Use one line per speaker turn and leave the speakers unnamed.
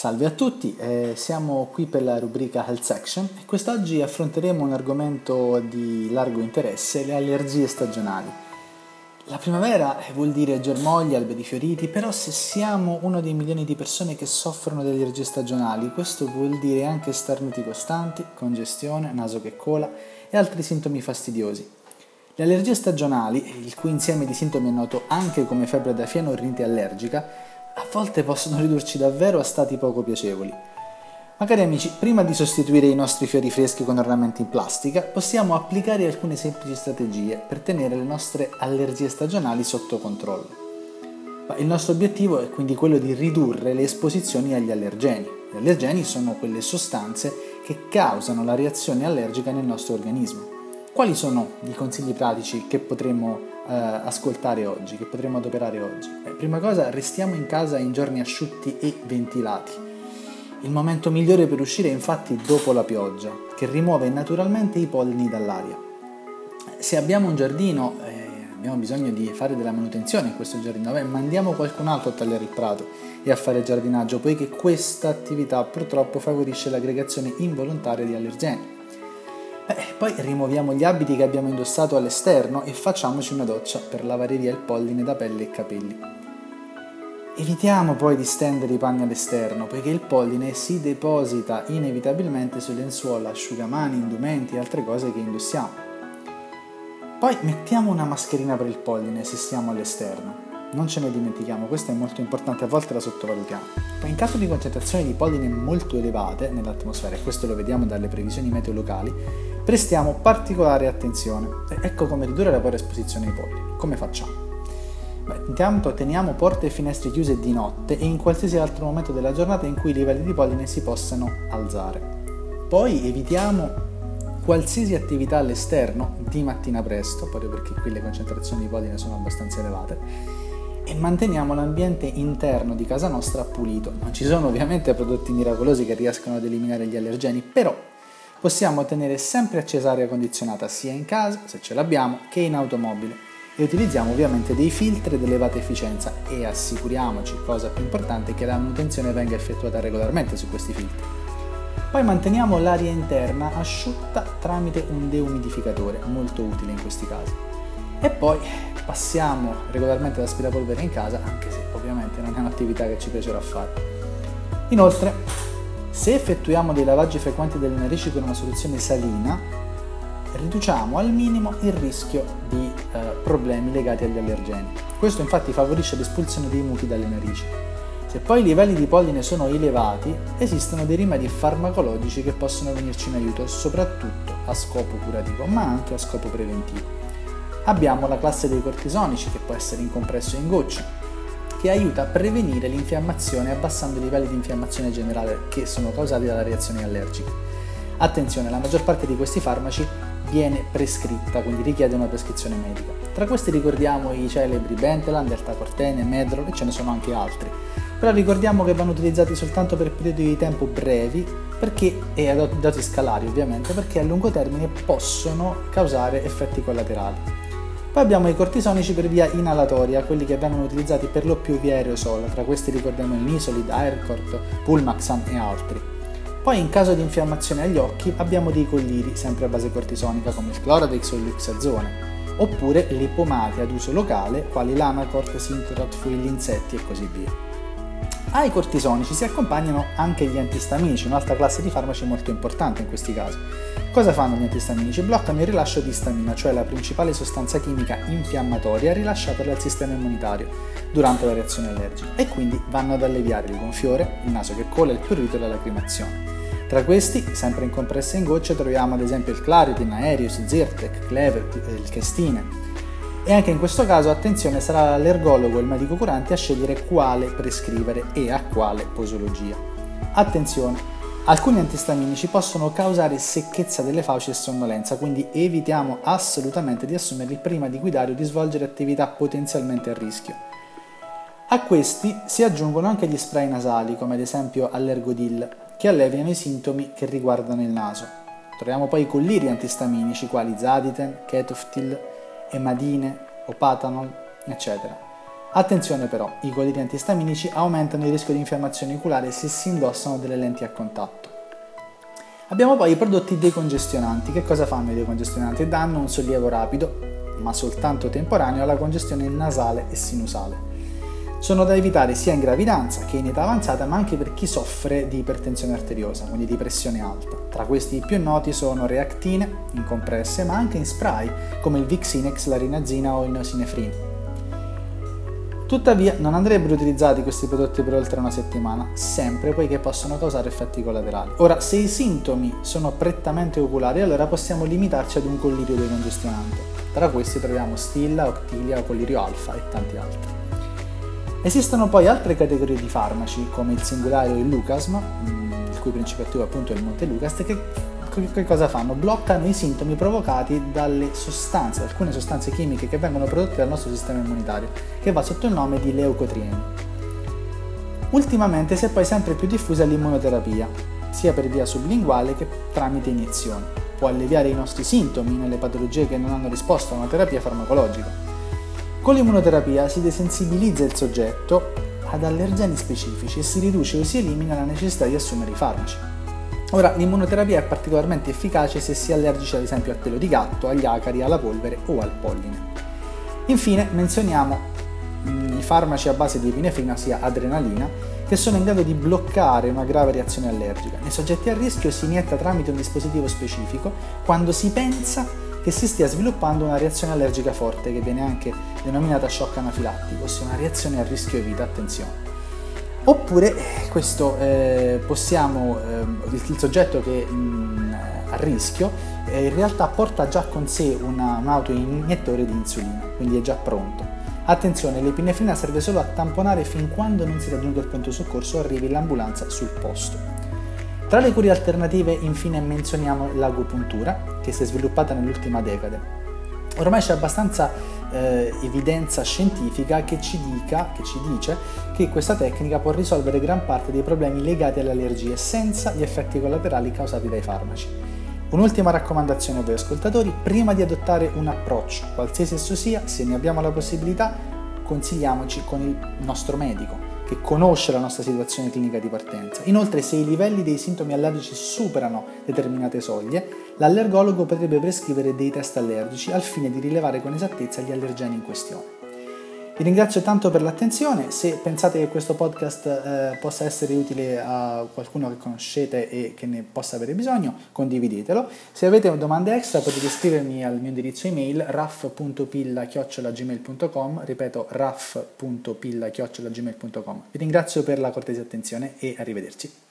Salve a tutti, eh, siamo qui per la rubrica Health Section e quest'oggi affronteremo un argomento di largo interesse, le allergie stagionali. La primavera vuol dire germogli, alberi fioriti, però se siamo uno dei milioni di persone che soffrono di allergie stagionali, questo vuol dire anche starnuti costanti, congestione, naso che cola e altri sintomi fastidiosi. Le allergie stagionali, il cui insieme di sintomi è noto anche come febbre da fieno o rinite allergica, a volte possono ridurci davvero a stati poco piacevoli. Ma cari amici, prima di sostituire i nostri fiori freschi con ornamenti in plastica, possiamo applicare alcune semplici strategie per tenere le nostre allergie stagionali sotto controllo. Ma il nostro obiettivo è quindi quello di ridurre le esposizioni agli allergeni. Gli allergeni sono quelle sostanze che causano la reazione allergica nel nostro organismo. Quali sono i consigli pratici che potremmo eh, ascoltare oggi, che potremmo adoperare oggi? Beh, prima cosa, restiamo in casa in giorni asciutti e ventilati. Il momento migliore per uscire è infatti dopo la pioggia, che rimuove naturalmente i pollini dall'aria. Se abbiamo un giardino eh, abbiamo bisogno di fare della manutenzione in questo giardino, beh, mandiamo qualcun altro a tagliare il prato e a fare giardinaggio, poiché questa attività purtroppo favorisce l'aggregazione involontaria di allergeni. Beh, poi rimuoviamo gli abiti che abbiamo indossato all'esterno e facciamoci una doccia per lavare via il polline da pelle e capelli. Evitiamo poi di stendere i panni all'esterno, poiché il polline si deposita inevitabilmente su lenzuola, asciugamani, indumenti e altre cose che indossiamo. Poi mettiamo una mascherina per il polline se stiamo all'esterno. Non ce ne dimentichiamo, questo è molto importante, a volte la sottovalutiamo. In caso di concentrazioni di polline molto elevate nell'atmosfera, e questo lo vediamo dalle previsioni meteo locali, prestiamo particolare attenzione. Ecco come ridurre la esposizione ai polli. Come facciamo? Beh, intanto teniamo porte e finestre chiuse di notte e in qualsiasi altro momento della giornata in cui i livelli di polline si possano alzare. Poi evitiamo qualsiasi attività all'esterno di mattina presto, proprio perché qui le concentrazioni di polline sono abbastanza elevate, e manteniamo l'ambiente interno di casa nostra pulito. Non ci sono ovviamente prodotti miracolosi che riescono ad eliminare gli allergeni, però possiamo tenere sempre accesa aria condizionata sia in casa, se ce l'abbiamo, che in automobile e utilizziamo ovviamente dei filtri di elevata efficienza e assicuriamoci, cosa più importante, che la manutenzione venga effettuata regolarmente su questi filtri. Poi manteniamo l'aria interna asciutta tramite un deumidificatore, molto utile in questi casi. E poi passiamo regolarmente l'aspirapolvere in casa, anche se ovviamente non è un'attività che ci piacerà fare. Inoltre se effettuiamo dei lavaggi frequenti delle narici con una soluzione salina, riduciamo al minimo il rischio di eh, problemi legati agli allergeni. Questo infatti favorisce l'espulsione dei muti dalle narici. Se poi i livelli di polline sono elevati, esistono dei rimedi farmacologici che possono venirci in aiuto, soprattutto a scopo curativo, ma anche a scopo preventivo. Abbiamo la classe dei cortisonici, che può essere in compresso e in gocce, che aiuta a prevenire l'infiammazione abbassando i livelli di infiammazione generale che sono causati dalla reazione allergica. Attenzione, la maggior parte di questi farmaci viene prescritta, quindi richiede una prescrizione medica. Tra questi ricordiamo i celebri Bentelan, Delta-Cortene, Medrol e ce ne sono anche altri. Però ricordiamo che vanno utilizzati soltanto per periodi di tempo brevi perché, e a doti scalari ovviamente, perché a lungo termine possono causare effetti collaterali. Poi abbiamo i cortisonici per via inalatoria, quelli che vengono utilizzati per lo più via aerosol, tra questi ricordiamo il Nisolid, Aircort, Pulmaxan e altri. Poi in caso di infiammazione agli occhi abbiamo dei colliri, sempre a base cortisonica, come il Clorodex o il Luxazone, oppure le pomate ad uso locale, quali l'Anacort, Sintorat, Fuil Insetti e così via. Ai cortisonici si accompagnano anche gli antistaminici, un'altra classe di farmaci molto importante in questi casi. Cosa fanno gli antistaminici? Bloccano il rilascio di istamina, cioè la principale sostanza chimica infiammatoria rilasciata dal sistema immunitario durante la reazione allergica e quindi vanno ad alleviare il gonfiore, il naso che cola, il prurito e la lacrimazione. Tra questi, sempre in compresse in gocce, troviamo ad esempio il Claritin, Aerius, Zyrtec, Clever, il Chestine, e anche in questo caso, attenzione, sarà l'ergologo e il medico curante a scegliere quale prescrivere e a quale posologia. Attenzione, alcuni antistaminici possono causare secchezza delle fauci e sonnolenza, quindi evitiamo assolutamente di assumerli prima di guidare o di svolgere attività potenzialmente a rischio. A questi si aggiungono anche gli spray nasali, come ad esempio Allergodil, che alleviano i sintomi che riguardano il naso. Troviamo poi i colliri antistaminici quali Zaditen, Ketoftil, emadine o patanol, eccetera. Attenzione però, i coliri antistaminici aumentano il rischio di infiammazione oculare se si indossano delle lenti a contatto. Abbiamo poi i prodotti decongestionanti. Che cosa fanno i decongestionanti? Danno un sollievo rapido, ma soltanto temporaneo, alla congestione nasale e sinusale. Sono da evitare sia in gravidanza che in età avanzata, ma anche per chi soffre di ipertensione arteriosa, quindi di pressione alta. Tra questi i più noti sono reactine in compresse, ma anche in spray, come il Vixinex, la rinazina o il nosinefrin. Tuttavia non andrebbero utilizzati questi prodotti per oltre una settimana, sempre poiché possono causare effetti collaterali. Ora, se i sintomi sono prettamente oculari, allora possiamo limitarci ad un collirio decongestionante. Tra questi troviamo Stilla, Octilia, Collirio Alfa e tanti altri. Esistono poi altre categorie di farmaci, come il singolario e il Lucasm, mm, il cui principio attivo appunto è il Montelukast, che, che cosa fanno? Bloccano i sintomi provocati dalle sostanze, alcune sostanze chimiche che vengono prodotte dal nostro sistema immunitario, che va sotto il nome di leucotrieni. Ultimamente si è poi sempre più diffusa l'immunoterapia, sia per via sublinguale che tramite iniezioni. Può alleviare i nostri sintomi nelle patologie che non hanno risposto a una terapia farmacologica con l'immunoterapia si desensibilizza il soggetto ad allergeni specifici e si riduce o si elimina la necessità di assumere i farmaci. Ora, l'immunoterapia è particolarmente efficace se si è allergici ad esempio al pelo di gatto, agli acari, alla polvere o al polline. Infine menzioniamo mm, i farmaci a base di epinefrina, sia adrenalina, che sono in grado di bloccare una grave reazione allergica. Nei soggetti a rischio si inietta tramite un dispositivo specifico quando si pensa che si stia sviluppando una reazione allergica forte che viene anche denominata shock anafilattico, ossia una reazione a rischio vita, attenzione. Oppure questo eh, possiamo, eh, il, soggetto che è mm, a rischio eh, in realtà porta già con sé una, un autoiniettore di insulina, quindi è già pronto. Attenzione, l'epinefrina serve solo a tamponare fin quando non si raggiunga il pronto soccorso o arrivi l'ambulanza sul posto. Tra le cure alternative infine menzioniamo l'agopuntura, che si è sviluppata nell'ultima decade. Ormai c'è abbastanza eh, evidenza scientifica che ci, dica, che ci dice che questa tecnica può risolvere gran parte dei problemi legati alle allergie senza gli effetti collaterali causati dai farmaci. Un'ultima raccomandazione a voi ascoltatori, prima di adottare un approccio, qualsiasi esso sia, se ne abbiamo la possibilità, consigliamoci con il nostro medico, che conosce la nostra situazione clinica di partenza. Inoltre, se i livelli dei sintomi allergici superano determinate soglie, l'allergologo potrebbe prescrivere dei test allergici al fine di rilevare con esattezza gli allergeni in questione. Vi ringrazio tanto per l'attenzione, se pensate che questo podcast eh, possa essere utile a qualcuno che conoscete e che ne possa avere bisogno, condividetelo. Se avete domande extra potete scrivermi al mio indirizzo email raff.pilla.gmail.com, ripeto raff.pilla.gmail.com. Vi ringrazio per la cortese attenzione e arrivederci.